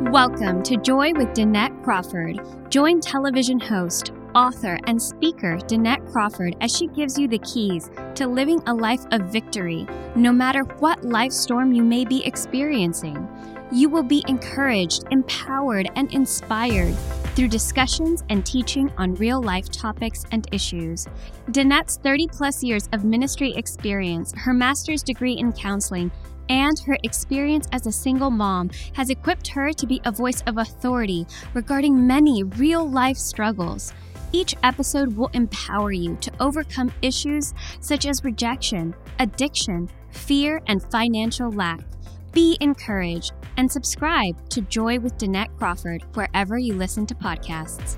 Welcome to Joy with Danette Crawford. Join television host, author, and speaker Danette Crawford as she gives you the keys to living a life of victory, no matter what life storm you may be experiencing. You will be encouraged, empowered, and inspired through discussions and teaching on real life topics and issues. Danette's 30 plus years of ministry experience, her master's degree in counseling, and her experience as a single mom has equipped her to be a voice of authority regarding many real life struggles. Each episode will empower you to overcome issues such as rejection, addiction, fear, and financial lack. Be encouraged and subscribe to Joy with Danette Crawford wherever you listen to podcasts.